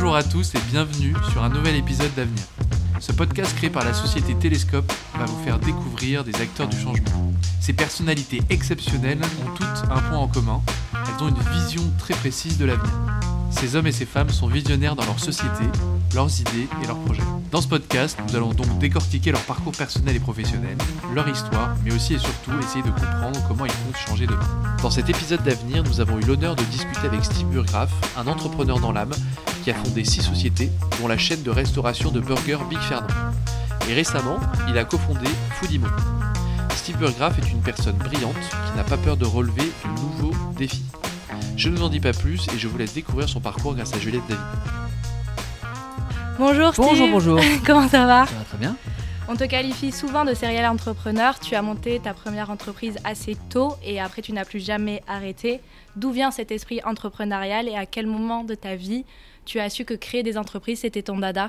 Bonjour à tous et bienvenue sur un nouvel épisode d'Avenir. Ce podcast créé par la société Télescope va vous faire découvrir des acteurs du changement. Ces personnalités exceptionnelles ont toutes un point en commun, elles ont une vision très précise de l'avenir. Ces hommes et ces femmes sont visionnaires dans leur société, leurs idées et leurs projets. Dans ce podcast, nous allons donc décortiquer leur parcours personnel et professionnel, leur histoire, mais aussi et surtout essayer de comprendre comment ils comptent changer demain. Dans cet épisode d'avenir, nous avons eu l'honneur de discuter avec Steve Burgraff, un entrepreneur dans l'âme, qui a fondé six sociétés, dont la chaîne de restauration de burgers Big Fernand. Et récemment, il a cofondé Foodimo. Steve Burgraff est une personne brillante qui n'a pas peur de relever de nouveaux défis. Je ne vous en dis pas plus et je vous laisse découvrir son parcours grâce à Juliette David. Bonjour Steve. Bonjour, bonjour. Comment ça va? Ça va très bien. On te qualifie souvent de serial entrepreneur. Tu as monté ta première entreprise assez tôt et après tu n'as plus jamais arrêté. D'où vient cet esprit entrepreneurial et à quel moment de ta vie tu as su que créer des entreprises c'était ton dada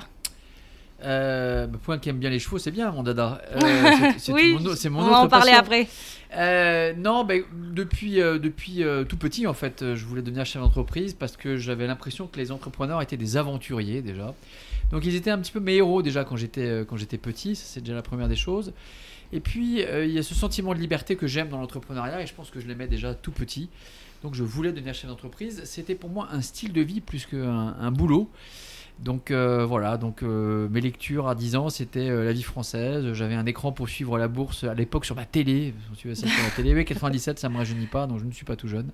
Euh, bah, point qui aime bien les chevaux, c'est bien mon dada. Euh, c'est- Oui, mon, mon On va en parler passion. après. Euh, non, ben, depuis, euh, depuis tout petit, en fait, je voulais devenir chef d'entreprise parce que j'avais l'impression que les entrepreneurs étaient des aventuriers déjà. Donc ils étaient un petit peu mes héros déjà quand j'étais petit, c'est déjà la première des choses. Et puis il y a ce sentiment de liberté que j'aime dans l'entrepreneuriat et je pense que je l'aimais déjà tout petit. Donc je voulais devenir chef d'entreprise. C'était pour moi un style de vie plus qu'un un boulot. Donc euh, voilà, donc euh, mes lectures à 10 ans, c'était euh, la vie française. J'avais un écran pour suivre la bourse à l'époque sur ma télé. Tu c'était sur la télé. Oui, 97, ça me rajeunit pas, donc je ne suis pas tout jeune.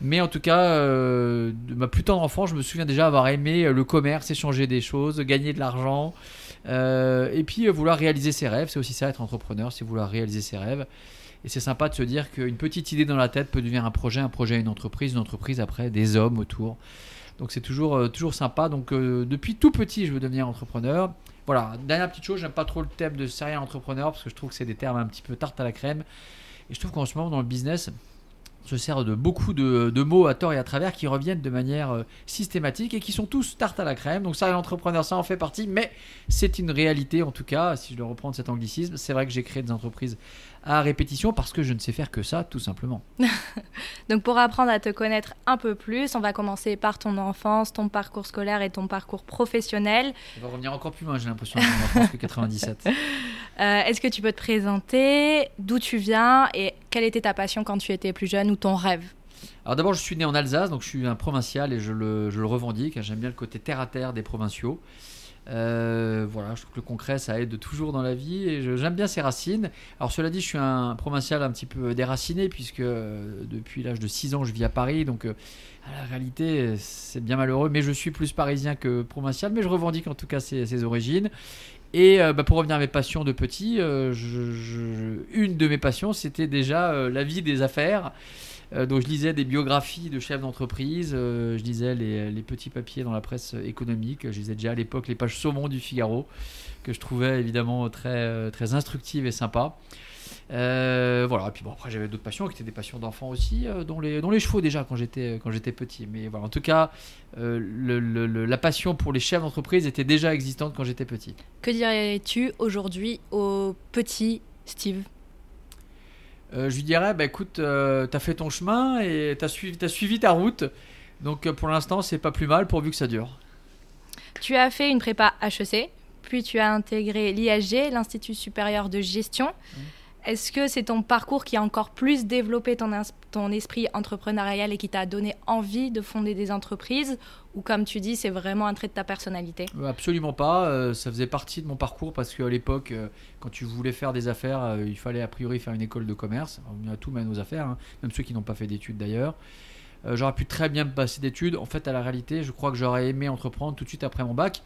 Mais en tout cas, de ma plus tendre enfance, je me souviens déjà avoir aimé le commerce, échanger des choses, gagner de l'argent, et puis vouloir réaliser ses rêves. C'est aussi ça, être entrepreneur, c'est vouloir réaliser ses rêves. Et c'est sympa de se dire qu'une petite idée dans la tête peut devenir un projet, un projet une entreprise, une entreprise après des hommes autour. Donc c'est toujours, euh, toujours sympa. Donc euh, depuis tout petit, je veux devenir entrepreneur. Voilà, dernière petite chose, j'aime pas trop le thème de serial entrepreneur parce que je trouve que c'est des termes un petit peu tarte à la crème. Et je trouve qu'en ce moment, dans le business, on se sert de beaucoup de, de mots à tort et à travers qui reviennent de manière euh, systématique et qui sont tous tarte à la crème. Donc serial entrepreneur, ça en fait partie, mais c'est une réalité en tout cas, si je dois reprendre cet anglicisme. C'est vrai que j'ai créé des entreprises à répétition parce que je ne sais faire que ça, tout simplement. Donc pour apprendre à te connaître un peu plus, on va commencer par ton enfance, ton parcours scolaire et ton parcours professionnel. On va revenir encore plus loin, j'ai l'impression, que 97. Euh, Est-ce que tu peux te présenter d'où tu viens et quelle était ta passion quand tu étais plus jeune ou ton rêve? Alors d'abord, je suis né en Alsace, donc je suis un provincial et je le, je le revendique. J'aime bien le côté terre à terre des provinciaux. Euh, voilà, je trouve que le concret, ça aide toujours dans la vie et j'aime bien ces racines. Alors cela dit, je suis un provincial un petit peu déraciné puisque euh, depuis l'âge de 6 ans, je vis à Paris, donc euh, la réalité, c'est bien malheureux, mais je suis plus parisien que provincial, mais je revendique en tout cas ces origines. Et bah, pour revenir à mes passions de petit, une de mes passions, c'était déjà la vie des affaires. Euh, donc je lisais des biographies de chefs d'entreprise, euh, je lisais les, petits papiers dans la presse économique, je lisais déjà à l'époque les pages saumon du Figaro, que je trouvais évidemment très, euh, très instructives et sympas. Voilà, et puis bon, après j'avais d'autres passions qui étaient des passions d'enfants aussi, dont, les, chevaux déjà quand j'étais, quand j'étais petit. Mais voilà, en tout cas, la passion pour les chefs d'entreprise était déjà existante quand j'étais petit. Que dirais-tu aujourd'hui au petit Steve? Euh, je lui dirais, bah écoute, euh, t'as fait ton chemin et t'as suivi, suivi ta route. Donc euh, pour l'instant, c'est pas plus mal pourvu que ça dure. Tu as fait une prépa HEC, puis tu as intégré l'IHG, l'Institut supérieur de gestion. Est-ce que c'est ton parcours qui a encore plus développé ton esprit entrepreneurial et qui t'a donné envie de fonder des entreprises Ou comme tu dis, c'est vraiment un trait de ta personnalité? Euh, Absolument pas. euh, ça faisait partie de mon parcours parce qu'à l'époque, euh, quand tu voulais faire des affaires, il fallait a priori faire une école de commerce. On a tout mène aux affaires, hein, même ceux qui n'ont pas fait d'études d'ailleurs. J'aurais pu très bien me passer d'études. En fait, à la réalité, je crois que j'aurais aimé entreprendre tout de suite après mon bac.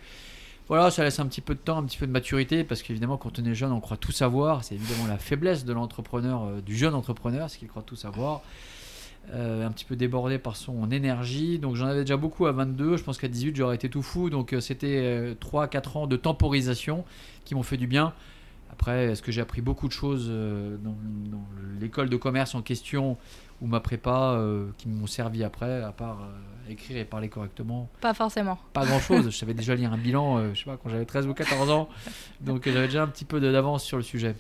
Voilà, ça laisse un petit peu de temps, un petit peu de maturité, parce qu'évidemment, quand on est jeune, on croit tout savoir. C'est évidemment la faiblesse de l'entrepreneur, du jeune entrepreneur, c'est qu'il croit tout savoir. Euh, un petit peu débordé par son énergie. Donc j'en avais déjà beaucoup à 22. Je pense qu'à 18, j'aurais été tout fou. Donc euh, c'était 3-4 ans de temporisation qui m'ont fait du bien. Après, est-ce que j'ai appris beaucoup de choses euh, dans, dans l'école de commerce en question ou ma prépa euh, qui m'ont servi après, à part euh, écrire et parler correctement? Pas forcément. Pas grand-chose. je savais déjà lire un bilan, euh, je sais pas, quand j'avais 13 ou 14 ans. Donc euh, j'avais déjà un petit peu de- d'avance sur le sujet.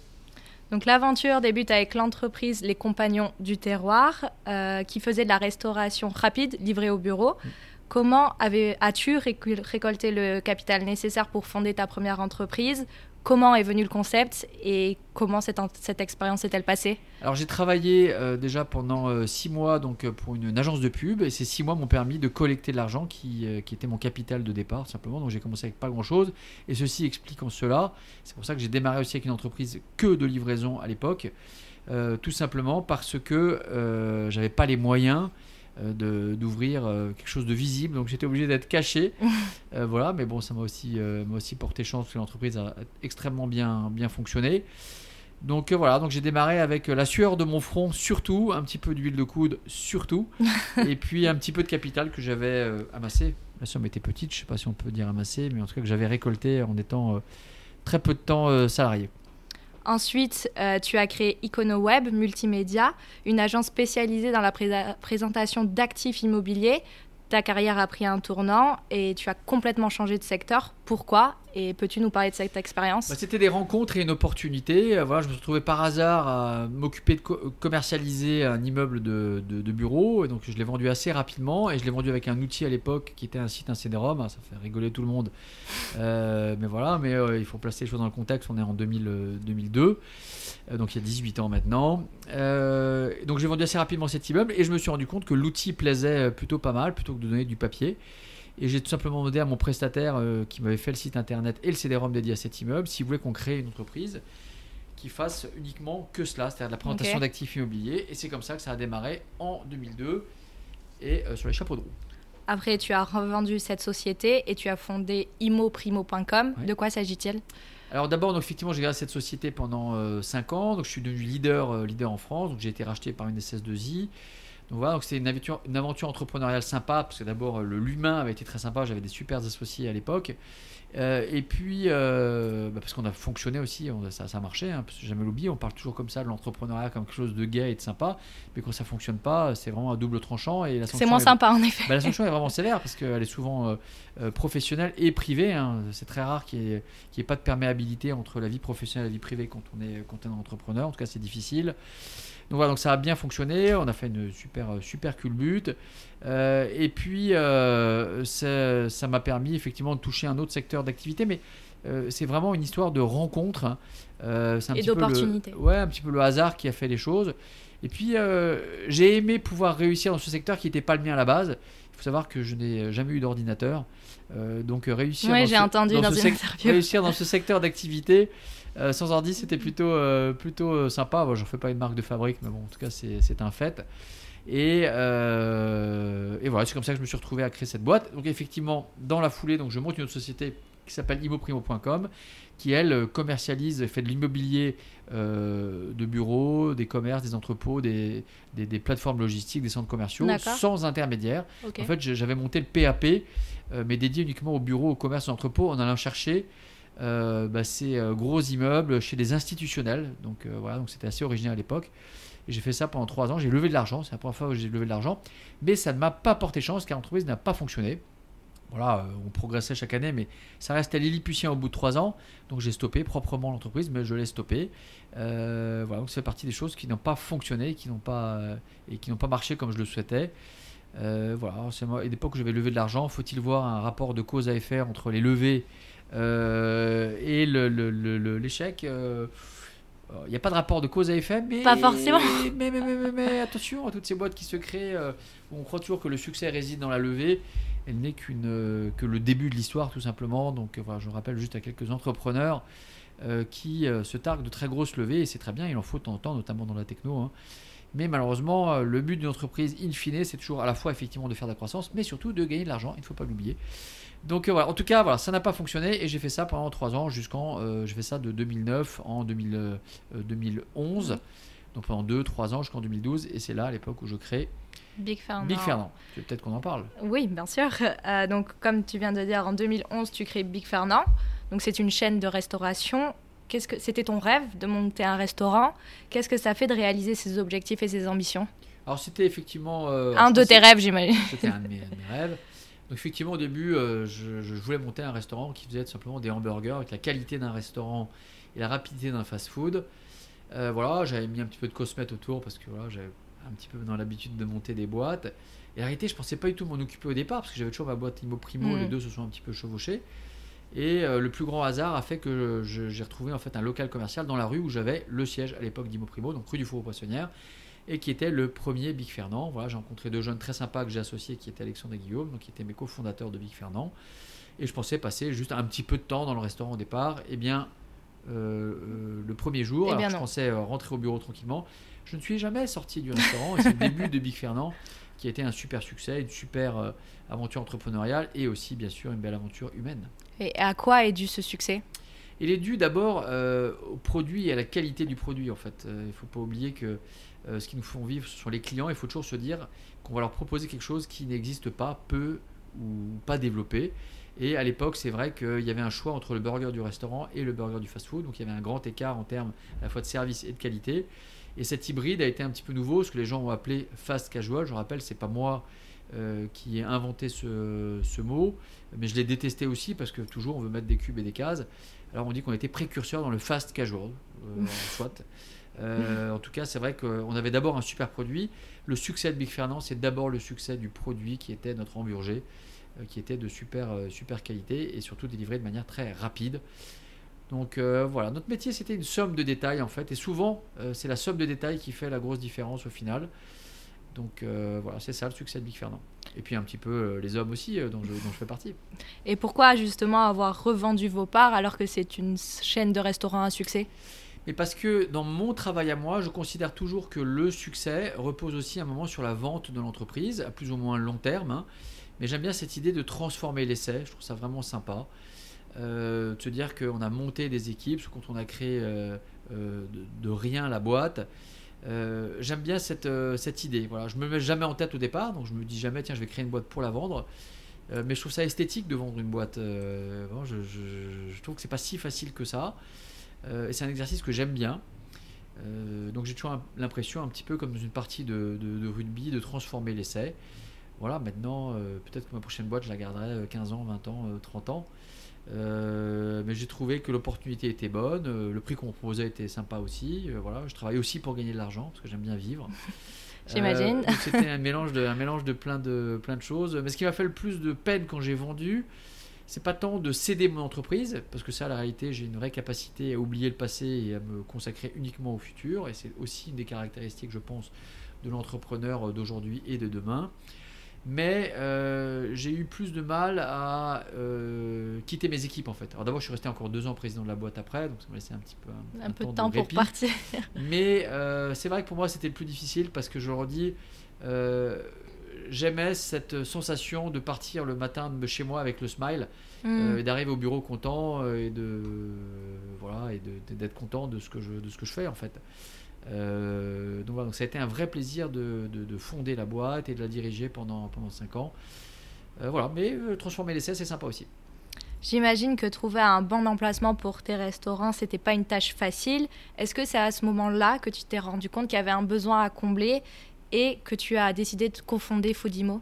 Donc l'aventure débute avec l'entreprise Les Compagnons du Terroir, euh, qui faisait de la restauration rapide livrée au bureau. Comment as-tu récolté le capital nécessaire pour fonder ta première entreprise? Comment est venu le concept et comment cette, cette expérience s'est-elle passée? Alors j'ai travaillé euh, déjà pendant euh, six mois euh, pour une, agence de pub et ces six mois m'ont permis de collecter de l'argent qui, qui, était mon capital de départ simplement. Donc j'ai commencé avec pas grand-chose et ceci explique en cela. C'est pour ça que j'ai démarré aussi avec une entreprise que de livraison à l'époque. tout simplement parce que j'avais pas les moyens d'ouvrir euh, quelque chose de visible. Donc j'étais obligé d'être caché. Euh, voilà, mais bon, ça m'a aussi, aussi porté chance que l'entreprise a extrêmement bien, bien fonctionné. Donc voilà, donc j'ai démarré avec la sueur de mon front surtout, un petit peu d'huile de coude surtout, et puis un petit peu de capital que j'avais amassé. La somme était petite, je sais pas si on peut dire amassé, mais en tout cas que j'avais récolté en étant très peu de temps salarié. Ensuite, euh, tu as créé IconoWeb Multimédia, une agence spécialisée dans la présentation d'actifs immobiliers. Ta carrière a pris un tournant et tu as complètement changé de secteur. Pourquoi? Et peux-tu nous parler de cette expérience bah, C'était des rencontres et une opportunité. Euh, voilà, je me suis retrouvé par hasard à m'occuper de commercialiser un immeuble de, de, bureau. Et donc je l'ai vendu assez rapidement. Et je l'ai vendu avec un outil à l'époque qui était un site, un CD-ROM. Ah, ça fait rigoler tout le monde. Euh, mais voilà, mais euh, il faut placer les choses dans le contexte. On est en 2000, 2002. donc il y a 18 ans maintenant. donc j'ai vendu assez rapidement cet immeuble. Et je me suis rendu compte que l'outil plaisait plutôt pas mal plutôt que de donner du papier. Et j'ai tout simplement demandé à mon prestataire euh, qui m'avait fait le site internet et le CD-ROM dédié à cet immeuble s'il voulait qu'on crée une entreprise qui fasse uniquement que cela, c'est-à-dire la présentation d'actifs immobiliers. Et c'est comme ça que ça a démarré en 2002 et euh, sur les chapeaux de roue. Après, tu as revendu cette société et tu as fondé imoprimo.com. De quoi s'agit-il? Alors d'abord, effectivement, j'ai gardé cette société pendant 5 euh, ans. Donc je suis devenu leader, leader en France. Donc j'ai été racheté par une SS2I. Donc voilà, donc c'était une aventure, une aventure entrepreneuriale sympa, parce que d'abord l'humain avait été très sympa, j'avais des super associés à l'époque. Euh, et puis, euh, bah, parce qu'on a fonctionné aussi, ça, ça a marché, hein, parce que jamais l'oublier, on parle toujours comme ça de l'entrepreneuriat comme quelque chose de gai et de sympa, mais quand ça fonctionne pas, c'est vraiment un double tranchant. et C'est moins sympa en effet. Bah, la sanction est vraiment sévère, parce qu'elle est souvent euh, professionnelle et privée. Hein. C'est très rare qu'il n'y ait, ait, pas de perméabilité entre la vie professionnelle et la vie privée quand on est, quand on est entrepreneur, en tout cas c'est difficile. Donc voilà, donc ça a bien fonctionné. On a fait une super, super culbute. Euh, et puis, euh, ça m'a permis effectivement de toucher un autre secteur d'activité. Mais euh, c'est vraiment une histoire de rencontre. Hein. Euh, et d'opportunité. Ouais, un petit peu le hasard qui a fait les choses. Et puis, j'ai aimé pouvoir réussir dans ce secteur qui n'était pas le mien à la base. Il faut savoir que je n'ai jamais eu d'ordinateur. donc, réussir, ouais, dans, entendu dans, ce réussir dans ce secteur d'activité, euh, sans ordi, c'était plutôt, euh, plutôt euh, sympa. Bon, J'en fais pas une marque de fabrique, mais bon, en tout cas, c'est un fait. Et, et voilà, c'est comme ça que je me suis retrouvé à créer cette boîte. Donc, effectivement, dans la foulée, donc, je monte une autre société qui s'appelle imoprimo.com, qui elle commercialise, fait de l'immobilier de bureaux, des commerces, des entrepôts, des, des, plateformes logistiques, des centres commerciaux, sans intermédiaire. En fait, j'avais monté le PAP, mais dédié uniquement aux bureaux, aux commerces, aux entrepôts, en allant chercher bah, ces euh, gros immeubles chez des institutionnels. Donc euh, voilà, donc c'était assez original à l'époque. J'ai fait ça pendant trois ans. J'ai levé de l'argent, c'est la première fois où j'ai levé de l'argent. Mais ça ne m'a pas porté chance car l'entreprise n'a pas fonctionné. Voilà, on progressait chaque année, mais ça restait lilliputien au bout de trois ans. Donc j'ai stoppé proprement l'entreprise, mais je l'ai stoppé. voilà, donc c'est partie des choses qui n'ont pas fonctionné, qui n'ont pas et qui n'ont pas marché comme je le souhaitais. voilà, c'est. Et l'époque où j'avais levé de l'argent, faut-il voir un rapport de cause à effet entre les levées euh, et l'échec. Le, euh, il n'y a pas de rapport de cause à effet, mais. Pas forcément. Mais, mais, mais, mais, attention à toutes ces boîtes qui se créent. Euh, on croit toujours que le succès réside dans la levée. Elle n'est qu'une que le début de l'histoire, tout simplement. Donc voilà, je rappelle juste à quelques entrepreneurs qui se targuent de très grosses levées, et c'est très bien, il en faut de temps en temps, notamment dans la techno. Hein. Mais malheureusement, le but d'une entreprise, in fine, c'est toujours à la fois effectivement de faire de la croissance, mais surtout de gagner de l'argent, il ne faut pas l'oublier. Donc euh, voilà, en tout cas, voilà, ça n'a pas fonctionné et j'ai fait ça pendant 3 ans jusqu'en. Euh, j'ai fait ça de 2009 en 2011. Euh, donc pendant 2-3 ans jusqu'en 2012 et c'est là à l'époque où je crée Big Fernand. Big Fernand. Peut-être qu'on en parle? Oui, bien sûr. donc comme tu viens de dire, en 2011, tu crées Big Fernand. Donc c'est une chaîne de restauration. Qu'est-ce que c'était ton rêve de monter un restaurant? Qu'est-ce que ça fait de réaliser ses objectifs et ses ambitions? Alors c'était effectivement un de tes rêves, j'imagine. C'était un de mes rêves. Donc effectivement, au début, euh, je, voulais monter un restaurant qui faisait simplement des hamburgers avec la qualité d'un restaurant et la rapidité d'un fast-food. Euh, voilà, j'avais mis un petit peu de cosmètes autour parce que voilà, j'avais un petit peu dans l'habitude de monter des boîtes. Et en réalité, je pensais pas du tout m'en occuper au départ, parce que j'avais toujours ma boîte Imo Primo, Mm. les deux se sont un petit peu chevauchés. Et euh, le plus grand hasard a fait que j'ai retrouvé en fait un local commercial dans la rue où j'avais le siège à l'époque d'Imo Primo, donc rue du Four aux Poissonnières, et qui était le premier Big Fernand. Voilà, j'ai rencontré deux jeunes très sympas que j'ai associés, qui étaient Alexandre et Guillaume, donc qui étaient mes cofondateurs de Big Fernand. Et je pensais passer juste un petit peu de temps dans le restaurant au départ. Eh bien, euh, euh, le premier jour, Eh alors je pensais euh, rentrer au bureau tranquillement. Je ne suis jamais sorti du restaurant et c'est le début de Big Fernand qui a été un super succès, une super aventure entrepreneuriale et aussi bien sûr une belle aventure humaine. Et à quoi est dû ce succès? Il est dû d'abord euh, au produit et à la qualité du produit en fait. Il ne faut pas oublier que euh, ce qui nous font vivre ce sont les clients. Il faut toujours se dire qu'on va leur proposer quelque chose qui n'existe pas, peu ou pas développé. Et à l'époque, c'est vrai qu'il y avait un choix entre le burger du restaurant et le burger du fast-food. Donc il y avait un grand écart en termes à la fois de service et de qualité. Et cet hybride a été un petit peu nouveau, ce que les gens ont appelé fast casual. Je rappelle, c'est pas moi euh, qui ai inventé ce, ce mot, mais je l'ai détesté aussi parce que toujours on veut mettre des cubes et des cases. Alors on dit qu'on était précurseur dans le fast casual, euh, soit. Euh, en tout cas, c'est vrai qu'on avait d'abord un super produit. Le succès de Big Fernand, c'est d'abord le succès du produit qui était notre hamburger, euh, qui était de super, euh, super qualité et surtout délivré de manière très rapide. Donc voilà, notre métier c'était une somme de détails en fait, et souvent c'est la somme de détails qui fait la grosse différence au final. Donc voilà, c'est ça le succès de Big Fernand. Et puis un petit peu les hommes aussi dont, je, dont je fais partie. Et pourquoi justement avoir revendu vos parts alors que c'est une chaîne de restaurants à succès? Mais parce que dans mon travail à moi, je considère toujours que le succès repose aussi à un moment sur la vente de l'entreprise, à plus ou moins long terme. hein. Mais j'aime bien cette idée de transformer l'essai, je trouve ça vraiment sympa. Euh, de se dire qu'on a monté des équipes, quand on a créé euh, euh, de, rien la boîte. J'aime bien cette, cette idée. Voilà, je me mets jamais en tête au départ, donc je me dis jamais tiens je vais créer une boîte pour la vendre. Mais je trouve ça esthétique de vendre une boîte. Je- je trouve que c'est pas si facile que ça. Euh, et c'est un exercice que j'aime bien. Euh, donc j'ai toujours l'impression, un petit peu comme dans une partie de, de- de rugby, de transformer l'essai. Voilà, maintenant, euh, peut-être que ma prochaine boîte, je la garderai euh, 15 ans, 20 ans, euh, 30 ans. Mais j'ai trouvé que l'opportunité était bonne, le prix qu'on proposait était sympa aussi. voilà, je travaille aussi pour gagner de l'argent parce que j'aime bien vivre. J'imagine. C'était un mélange de, un mélange de plein de plein de choses. Mais ce qui m'a fait le plus de peine quand j'ai vendu, c'est pas tant de céder mon entreprise, parce que ça, la réalité, j'ai une vraie capacité à oublier le passé et à me consacrer uniquement au futur. Et c'est aussi une des caractéristiques, je pense, de l'entrepreneur d'aujourd'hui et de demain. Mais euh, j'ai eu plus de mal à euh, quitter mes équipes en fait. Alors d'abord, je suis resté encore deux ans président de la boîte après, donc ça m'a laissé un petit peu un, Un peu de temps pour partir. Mais euh, c'est vrai que pour moi, c'était le plus difficile parce que je leur dis, j'aimais cette sensation de partir le matin de chez moi avec le smile Hmm. euh, et d'arriver au bureau content euh, et de voilà et de- d'être content de ce que je de ce que je fais en fait. Euh, donc voilà, donc ça a été un vrai plaisir de, de- de fonder la boîte et de la diriger pendant pendant cinq ans. Euh, voilà, mais euh, transformer l'essai, c'est sympa aussi. J'imagine que trouver un bon emplacement pour tes restaurants, c'était pas une tâche facile. Est-ce que c'est à ce moment-là que tu t'es rendu compte qu'il y avait un besoin à combler et que tu as décidé de cofonder Foodimo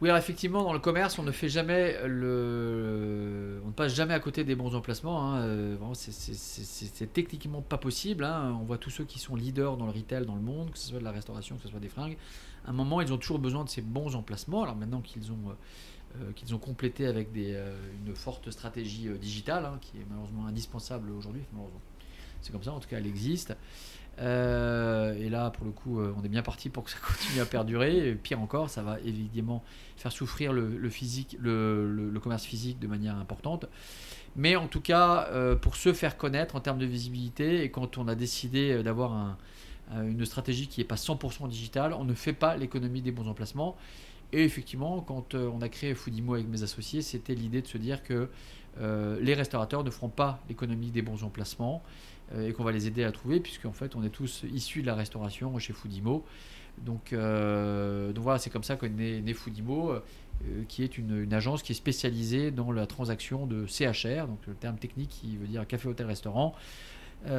Oui, alors effectivement, dans le commerce, on ne fait jamais le, on ne passe jamais à côté des bons emplacements. hein. Euh, c'est- techniquement pas possible. hein. On voit tous ceux qui sont leaders dans le retail dans le monde, que ce soit de la restauration, que ce soit des fringues. À un moment, ils ont toujours besoin de ces bons emplacements. Alors maintenant qu'ils ont, euh, euh, qu'ils ont complété avec une forte stratégie digitale, hein, qui est malheureusement indispensable aujourd'hui. C'est comme ça, en tout cas, elle existe. Euh, et là, pour le coup, euh, on est bien parti pour que ça continue à perdurer. Pire encore, ça va évidemment faire souffrir le, physique, le, commerce physique de manière importante. Mais en tout cas, euh, pour se faire connaître en termes de visibilité, et quand on a décidé d'avoir un- un- une stratégie qui n'est pas 100% digitale, on ne fait pas l'économie des bons emplacements. Et effectivement, quand on a créé Foodimo avec mes associés, c'était l'idée de se dire que euh, les restaurateurs ne feront pas l'économie des bons emplacements euh, et qu'on va les aider à trouver, puisqu'en fait, on est tous issus de la restauration chez Foodimo. Donc, euh, voilà, c'est comme ça qu'est né, né Foodimo, qui est une, une agence qui est spécialisée dans la transaction de CHR, donc le terme technique qui veut dire café, hôtel, restaurant. Et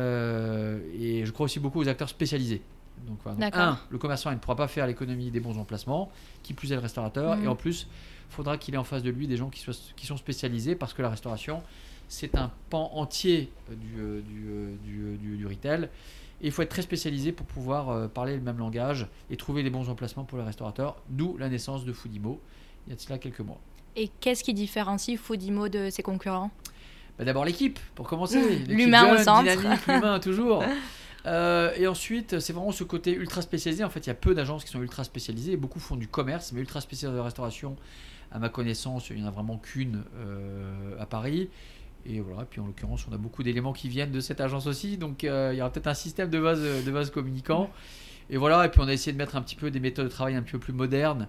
je crois aussi beaucoup aux acteurs spécialisés. Donc, voilà. Donc, un, le commerçant il ne pourra pas faire l'économie des bons emplacements, qui plus est le restaurateur, Mhm. et en plus, il faudra qu'il ait en face de lui des gens qui, soient, qui sont spécialisés, parce que la restauration, c'est un pan entier du, euh, du, euh, du, euh, du- du retail. Et il faut être très spécialisé pour pouvoir parler le même langage et trouver les bons emplacements pour les restaurateurs, d'où la naissance de Foodimo il y a de cela quelques mois. Et qu'est-ce qui différencie Foodimo de ses concurrents? Bah, D'abord l'équipe, pour commencer. L'humain au centre. Dynamique, l'humain toujours. Euh, et ensuite, c'est vraiment ce côté ultra spécialisé. En fait, il y a peu d'agences qui sont ultra spécialisées. Beaucoup font du commerce, mais ultra spécialisé de restauration, à ma connaissance, il n'y en a vraiment qu'une euh, à Paris. Et voilà, puis en l'occurrence, on a beaucoup d'éléments qui viennent de cette agence aussi. Donc euh, il y aura peut-être un système de base, de base communicant. Et voilà, et puis on a essayé de mettre un petit peu des méthodes de travail un petit peu plus modernes.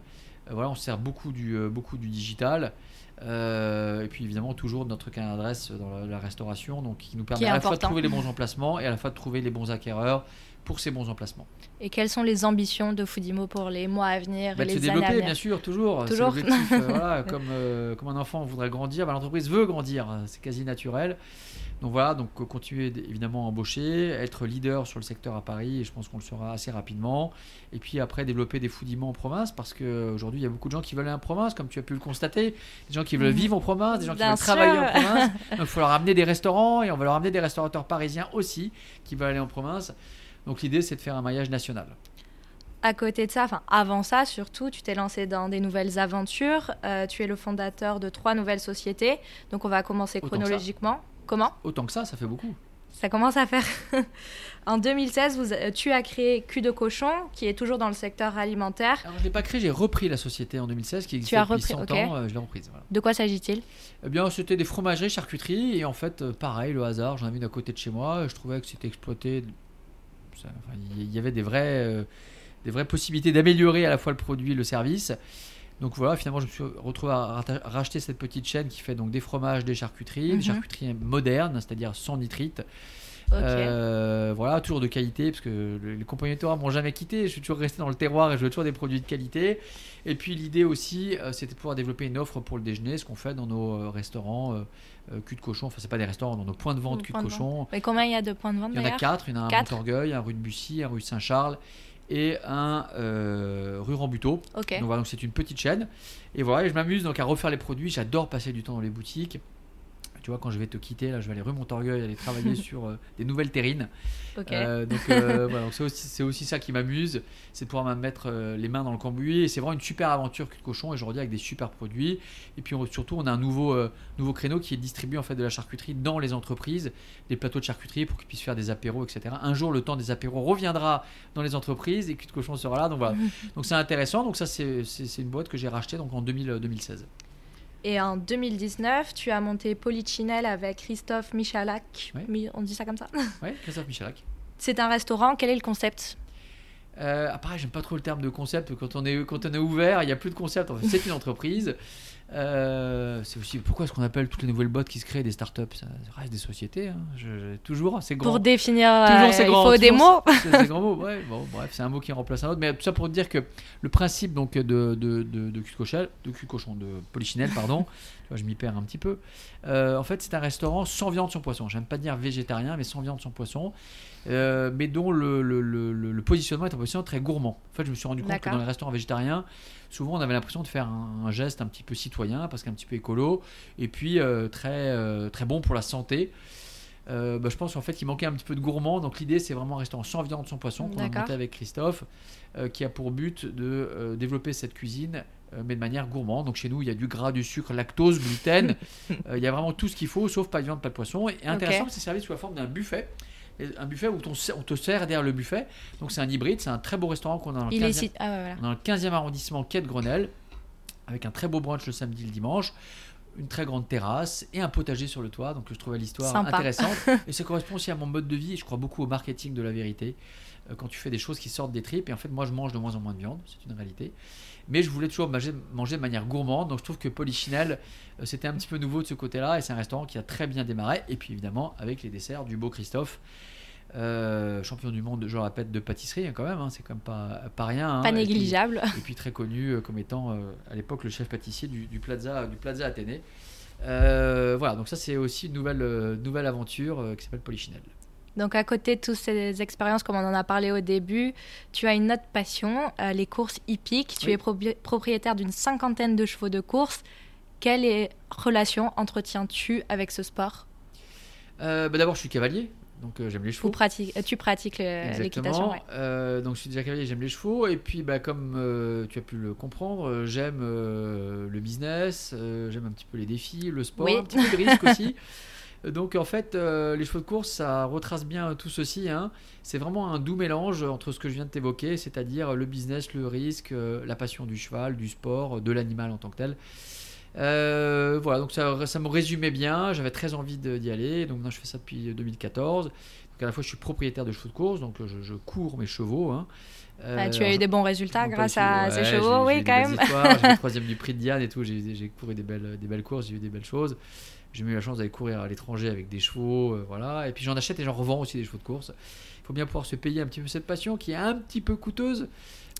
voilà, on sert beaucoup du, beaucoup du digital. Euh, et puis évidemment toujours notre carnet d'adresse dans la, restauration, donc qui nous permet à la fois de trouver les bons emplacements et à la fois de trouver les bons acquéreurs pour ces bons emplacements. Et quelles sont les ambitions de Foodimo pour les mois à venir bah, et les se développer, bien sûr, toujours. Toujours. Euh, comme, euh, comme un enfant voudrait grandir, bah, l'entreprise veut grandir, c'est quasi naturel. Donc voilà, donc euh, continuer évidemment à embaucher, être leader sur le secteur à Paris, et je pense qu'on le sera assez rapidement. Et puis après, développer des foodiments en province, parce qu'aujourd'hui, il y a beaucoup de gens qui veulent aller en province, comme tu as pu le constater. Des gens qui veulent mhm. vivre en province, des gens qui veulent travailler en province. Donc il faut leur amener des restaurants, et on va leur amener des restaurateurs parisiens aussi, qui veulent aller en province. Donc l'idée, c'est de faire un maillage national à côté de ça, enfin avant ça surtout, tu t'es lancé dans des nouvelles aventures. Euh, tu es le fondateur de trois nouvelles sociétés. Donc on va commencer chronologiquement. Comment? Autant que ça, ça fait beaucoup. Ça commence à faire. en 2016, vous, euh, tu as créé Cul de cochon, qui est toujours dans le secteur alimentaire. Alors, je l'ai pas créé, j'ai repris la société en 2016, qui existe depuis 100 ans. Euh, je l'ai reprise. De quoi s'agit-il? Eh bien, c'était des fromageries, charcuteries, et en fait, euh, pareil, le hasard, j'en avais une à côté de chez moi. Je trouvais que c'était exploité. Il y avait des vraies, des vraies possibilités d'améliorer à la fois le produit et le service. Donc voilà, finalement, je me suis retrouvé à racheter cette petite chaîne qui fait donc des fromages, des charcuteries, des mhm. charcuteries modernes, c'est-à-dire sans nitrite. Euh, voilà, toujours de qualité, parce que les compagnies de m'ont jamais quitté. Je suis toujours resté dans le terroir et je veux toujours des produits de qualité. Et puis l'idée aussi, euh, c'était de pouvoir développer une offre pour le déjeuner, ce qu'on fait dans nos euh, restaurants cul de cochon. Enfin, c'est pas des restaurants, dans nos points de vente cul de cochon. Mais combien il y a de points de vente Il y en a quatre. Il y en a un rue Orgueil, un rue de Bussy, un rue Saint-Charles et un euh, rue Rambuteau. Donc voilà, donc c'est une petite chaîne. Et voilà, et je m'amuse donc à refaire les produits. J'adore passer du temps dans les boutiques. Tu vois, quand je vais te quitter, là, je vais aller rue Montorgueil, aller travailler sur euh, des nouvelles terrines. Euh, donc, euh, voilà, c'est aussi, aussi, ça qui m'amuse, c'est de pouvoir me mettre les mains dans le cambouis. Et c'est vraiment une super aventure cul de cochon. Et je redis avec des super produits. Et puis surtout, on a un nouveau, nouveau créneau qui est distribué en fait de la charcuterie dans les entreprises, des plateaux de charcuterie pour qu'ils puissent faire des apéros, etc. Un jour, le temps des apéros reviendra dans les entreprises et cul de cochon sera là. Donc voilà. donc c'est intéressant. Donc ça, c'est une boîte que j'ai rachetée donc en 2000, 2016. Et en 2019, tu as monté Polichinelle avec Christophe Michalak. On dit ça comme ça Oui, Christophe Michalak. C'est un restaurant. Quel est le concept? Euh, ah, pareil, j'aime pas trop le terme de concept. Quand on est, quand on est ouvert, il n'y a plus de concept. c'est une entreprise. Euh, c'est aussi pourquoi est-ce qu'on appelle toutes les nouvelles boîtes qui se créent des startups? Ça reste des sociétés. Hein. Je, toujours, c'est grand. Pour définir, toujours, euh, il faut des mots. C'est grand mot. Ouais, bon, bref, c'est un mot qui remplace un autre. Mais tout ça pour dire que le principe donc de de, de, de de cochon, de polichinelle, pardon. je m'y perds un petit peu. Euh, en fait, c'est un restaurant sans viande, sans poisson. J'aime pas dire végétarien, mais sans viande, sans poisson. mais dont le, le, le, le, positionnement est un positionnement très gourmand. En fait, je me suis rendu compte que dans les restaurants végétariens, souvent on avait l'impression de faire un, geste un petit peu citoyen, parce qu'un petit peu écolo, et puis euh, très, euh, très bon pour la santé. Euh, bah, je pense en fait qu'il manquait un petit peu de gourmand. Donc l'idée c'est vraiment un restaurant sans viande, sans poisson qu'on a monté avec Christophe, qui a pour but de développer cette cuisine, mais de manière gourmande. Donc chez nous il y a du gras, du sucre, lactose, gluten. il y a vraiment tout ce qu'il faut, sauf pas de viande, pas de poisson. Et intéressant, c'est servi sous la forme d'un buffet un buffet où on, te sert derrière le buffet. Donc c'est un hybride, c'est un très beau restaurant qu'on a dans le, 15e, ah dans le 15e arrondissement quai de Grenelle, avec un très beau brunch le samedi et le dimanche une très grande terrasse et un potager sur le toit. Donc je trouvais l'histoire intéressante. et ça correspond aussi à mon mode de vie. Je crois beaucoup au marketing de la vérité. Euh, quand tu fais des choses qui sortent des tripes. Et en fait, moi, je mange de moins en moins de viande. C'est une réalité mais je voulais toujours manger, manger de manière gourmande. Donc je trouve que Polichinelle, euh, c'était un petit peu nouveau de ce côté-là, et c'est un restaurant qui a très bien démarré. Et puis évidemment, avec les desserts du beau Christophe. Euh, champion du monde, je répète, de pâtisserie hein, quand même, hein, c'est quand même pas, pas rien. Hein. pas négligeable. Et puis, très connu euh, comme étant à l'époque le chef pâtissier du, Plaza, du Plaza Athénée. voilà, donc ça c'est aussi une nouvelle, nouvelle aventure qui s'appelle Polichinelle. Donc à côté de toutes ces expériences, comme on en a parlé au début, tu as une autre passion, euh, les courses hippiques. Tu es propriétaire d'une cinquantaine de chevaux de course. Quelle relation entretiens-tu avec ce sport? Euh, bah, D'abord, je suis cavalier. Donc euh, j'aime les chevaux. Pratique, euh, tu pratiques le- l'équitation. Ouais. Euh, donc je suis déjà cavalier, j'aime les chevaux. Et puis bah, comme euh, tu as pu le comprendre, euh, j'aime euh, le business, euh, j'aime un petit peu les défis, le sport, Oui. un petit peu de risque aussi. Donc en fait, euh, les chevaux de course, ça retrace bien tout ceci. hein. C'est vraiment un doux mélange entre ce que je viens de t'évoquer, c'est-à-dire le business, le risque, euh, la passion du cheval, du sport, de l'animal en tant que tel. Euh, voilà, donc ça, ça me résumait bien. J'avais très envie de- d'y aller. Donc maintenant, je fais ça depuis 2014. Donc à la fois, je suis propriétaire de chevaux de course, donc je, je cours mes chevaux. hein. Ah, tu Euh, as eu alors, des bons résultats grâce à ces chevaux, oui, eu quand même. J'ai troisième du prix de Diane et tout. J'ai j'ai couru des belles, des belles courses, j'ai eu des belles choses. J'ai eu la chance d'aller courir à l'étranger avec des chevaux, euh, voilà. Et puis j'en achète et j'en revends aussi des chevaux de course. Il faut bien pouvoir se payer un petit peu cette passion qui est un petit peu coûteuse.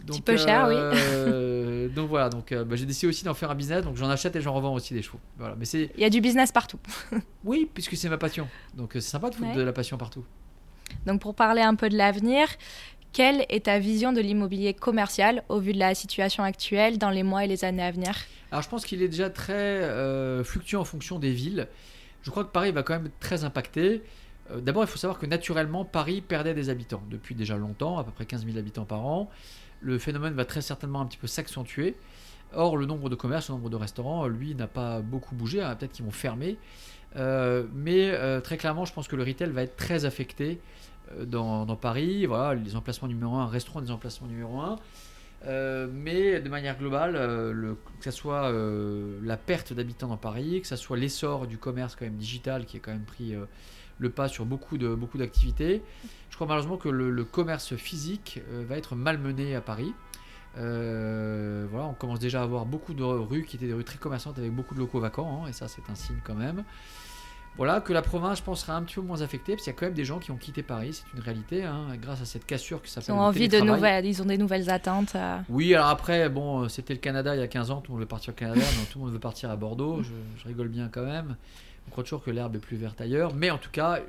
Donc, peu cher, oui. euh, donc voilà, donc euh, bah, j'ai décidé aussi d'en faire un business, donc j'en achète et j'en revends aussi des chevaux. Voilà, mais c'est Il y a du business partout. oui, puisque c'est ma passion. Donc euh, c'est sympa de foutre Ouais. de la passion partout. Donc pour parler un peu de l'avenir, quelle est ta vision de l'immobilier commercial au vu de la situation actuelle dans les mois et les années à venir? Alors je pense qu'il est déjà très euh, fluctuant en fonction des villes. Je crois que Paris va quand même être très impacté. Euh, D'abord, il faut savoir que naturellement, Paris perdait des habitants depuis déjà longtemps, à peu près 15 000 habitants par an. Le phénomène va très certainement un petit peu s'accentuer. Or, le nombre de commerces, le nombre de restaurants, euh, lui, n'a pas beaucoup bougé. hein, Peut-être qu'ils vont fermer. Euh, mais euh, très clairement, je pense que le retail va être très affecté dans, Paris. Voilà, les emplacements numéro 1 resteront des emplacements numéro 1. Euh, mais de manière globale, le- que ce soit la perte d'habitants dans Paris, que ce soit l'essor du commerce quand même digital qui a quand même pris le pas sur beaucoup de beaucoup d'activités, je crois malheureusement que le, le commerce physique euh, va être malmené à Paris. Euh, voilà, on commence déjà à avoir beaucoup de rues qui étaient des rues très commerçantes avec beaucoup de locaux vacants, hein, et ça c'est un signe quand même. Voilà, que la province, je pense, sera un petit peu moins affectée, parce qu'il y a quand même des gens qui ont quitté Paris, c'est une réalité, hein, grâce à cette cassure qui Ils s'appelle ont envie de nouvelles, ils ont des nouvelles attentes. euh. Oui, alors après, bon, c'était le Canada il y a 15 ans, tout le monde veut partir au Canada, donc tout le monde veut partir à Bordeaux, je, je rigole bien quand même. On croit toujours que l'herbe est plus verte ailleurs, mais en tout cas,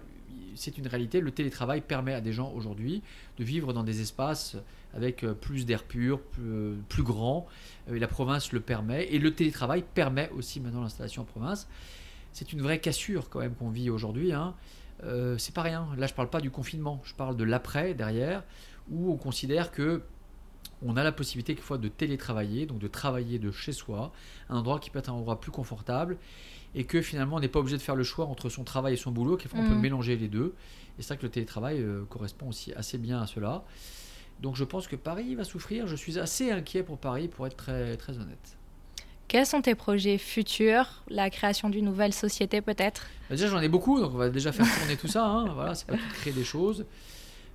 c'est une réalité. Le télétravail permet à des gens aujourd'hui de vivre dans des espaces avec euh, plus d'air pur, plus, euh, plus grand, Euh, la province le permet, et le télétravail permet aussi maintenant l'installation en province. C'est une vraie cassure quand même qu'on vit aujourd'hui. Hein. Euh, c'est pas rien. Là, je parle pas du confinement, je parle de l'après derrière, où on considère que on a la possibilité quelquefois de télétravailler, donc de travailler de chez soi, un endroit qui peut être un endroit plus confortable, et que finalement on n'est pas obligé de faire le choix entre son travail et son boulot, quelquefois on peut Mhm. mélanger les deux, et c'est vrai que le télétravail euh, correspond aussi assez bien à cela. Donc je pense que Paris va souffrir, je suis assez inquiet pour Paris pour être très, très honnête. Quels sont tes projets futurs? La création d'une nouvelle société peut-être? Bah, Déjà j'en ai beaucoup, donc on va déjà faire tourner tout ça, hein. voilà, c'est pas tout de créer des choses.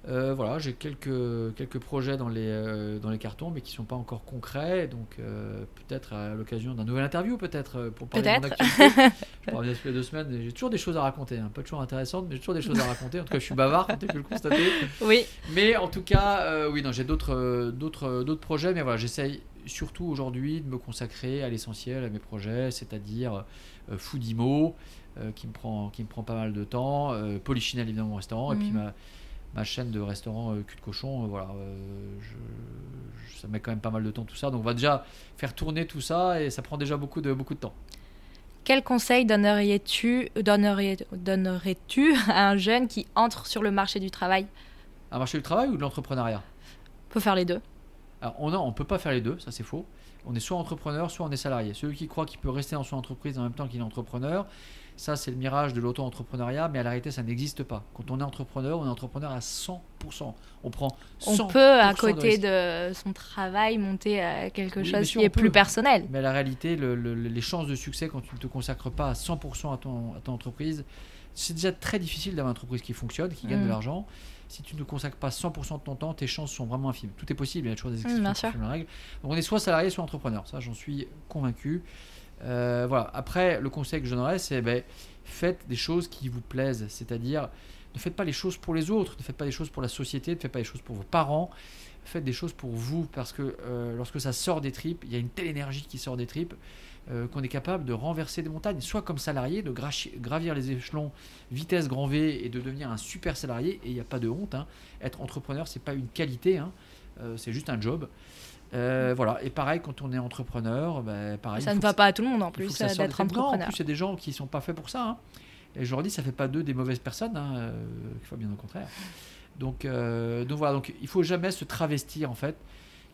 Euh, voilà, j'ai quelques, quelques projets dans les, euh, dans les cartons, mais qui sont pas encore concrets. Donc, euh, peut-être à l'occasion d'un nouvel interview, peut-être, pour parler de mon activité. je toutes les deux semaines. J'ai toujours des choses à raconter. hein. Pas toujours intéressantes, mais j'ai toujours des choses à raconter. En tout cas, je suis bavard, comme tu as pu le constater. Oui. Mais en tout cas, oui, non, j'ai d'autres, d'autres, d'autres projets. Mais voilà, j'essaye surtout aujourd'hui de me consacrer à l'essentiel, à mes projets, c'est-à-dire Foodimo, qui, me prend, qui me prend pas mal de temps, Polichinelle, évidemment, mon restaurant, et puis Mhm. ma, ma chaîne de restaurant euh, cul de cochon. euh, voilà, euh, je- je- ça met quand même pas mal de temps tout ça. Donc on va déjà faire tourner tout ça et ça prend déjà beaucoup de, beaucoup de temps. Quel conseil donnerais-tu donnerais, donnerais-tu à un jeune qui entre sur le marché du travail? Un marché du travail ou de l'entrepreneuriat? On peut faire les deux. Alors, on ne peut pas faire les deux, ça c'est faux. On est soit entrepreneur, soit on est salarié. Celui qui croit qu'il peut rester dans son entreprise en même temps qu'il est entrepreneur, ça c'est le mirage de l'auto-entrepreneuriat, mais à la réalité ça n'existe pas. Quand on est entrepreneur, on est entrepreneur à 100%. On prend 100% On peut, à côté de son travail, monter euh, quelque Oui, chose sûr, qui est plus personnel. Mais la réalité, le- le- les chances de succès quand tu ne te consacres pas à 100% à ton, à ton entreprise, c'est déjà très difficile d'avoir une entreprise qui fonctionne, qui gagne Mm. de l'argent. Si tu ne consacres pas 100% de ton temps, tes chances sont vraiment infimes. Tout est possible, il y a toujours des exceptions Mm, qui sûr. confirment la règle. Donc on est soit salarié, soit entrepreneur. Ça, j'en suis convaincu. Euh, voilà. Après, le conseil que je donnerais, c'est ben, faites des choses qui vous plaisent. C'est-à-dire, ne faites pas les choses pour les autres, ne faites pas les choses pour la société, ne faites pas les choses pour vos parents. Faites des choses pour vous, parce que euh, lorsque ça sort des tripes, il y a une telle énergie qui sort des tripes euh, qu'on est capable de renverser des montagnes, soit comme salarié, de gravir les échelons vitesse grand V et de devenir un super salarié. Et il n'y a pas de honte. hein. Être entrepreneur, c'est pas une qualité, hein. C'est juste un job. Euh, voilà. Et pareil, quand on est entrepreneur, ben, pareil. ça ne faut va pas à tout le monde en faut plus euh, d'être des tripes. Non, en entrepreneur. plus, il y a des gens qui sont pas faits pour ça. hein. Et je leur dis, ça fait pas d'eux des mauvaises personnes, hein, euh, fois bien au contraire. Donc, euh, donc voilà, donc il faut jamais se travestir en fait,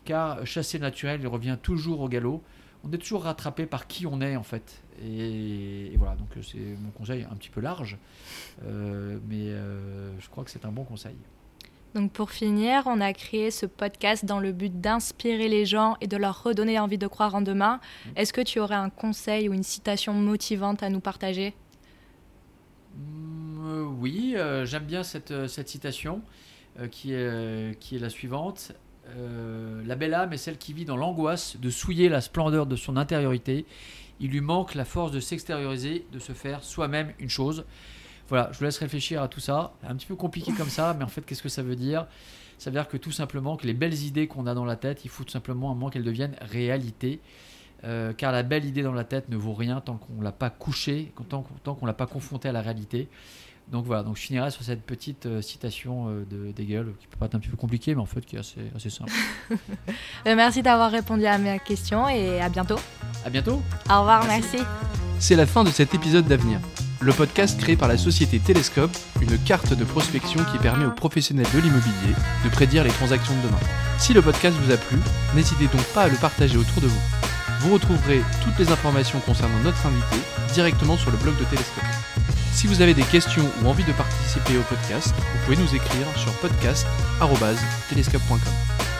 car chasser le naturel, il revient toujours au galop. On est toujours rattrapé par qui on est en fait. Et, et voilà, donc c'est mon conseil un petit peu large, euh, mais je crois que c'est un bon conseil. Donc pour finir, on a créé ce podcast dans le but d'inspirer les gens et de leur redonner envie de croire en demain. Est-ce que tu aurais un conseil ou une citation motivante à nous partager? Mm, euh, oui, euh, j'aime bien cette, euh, cette citation euh, qui, est, qui est la suivante. La belle âme est celle qui vit dans l'angoisse de souiller la splendeur de son intériorité. Il lui manque la force de s'extérioriser, de se faire soi-même une chose. Voilà, je vous laisse réfléchir à tout ça. Un petit peu compliqué comme ça, mais en fait, qu'est-ce que ça veut dire? Ça veut dire que tout simplement, que les belles idées qu'on a dans la tête, il faut tout simplement un moment qu'elles deviennent réalité. Euh, car la belle idée dans la tête ne vaut rien tant qu'on l'a pas couchée, tant, qu'on- tant qu'on l'a pas confrontée à la réalité. Donc voilà, donc je finirai sur cette petite euh, citation euh, de Hegel, qui peut paraître un petit peu compliquée, mais en fait qui est assez, assez simple. Merci d'avoir répondu à mes questions et à bientôt. À bientôt Au revoir, Merci. merci. C'est la fin de cet épisode d'Avenir, le podcast créé par la société Télescope, une carte de prospection qui permet aux professionnels de l'immobilier de prédire les transactions de demain. Si le podcast vous a plu, n'hésitez donc pas à le partager autour de vous. Vous retrouverez toutes les informations concernant notre invité directement sur le blog de Télescope. Si vous avez des questions ou envie de participer au podcast, vous pouvez nous écrire sur podcast.télescope.com.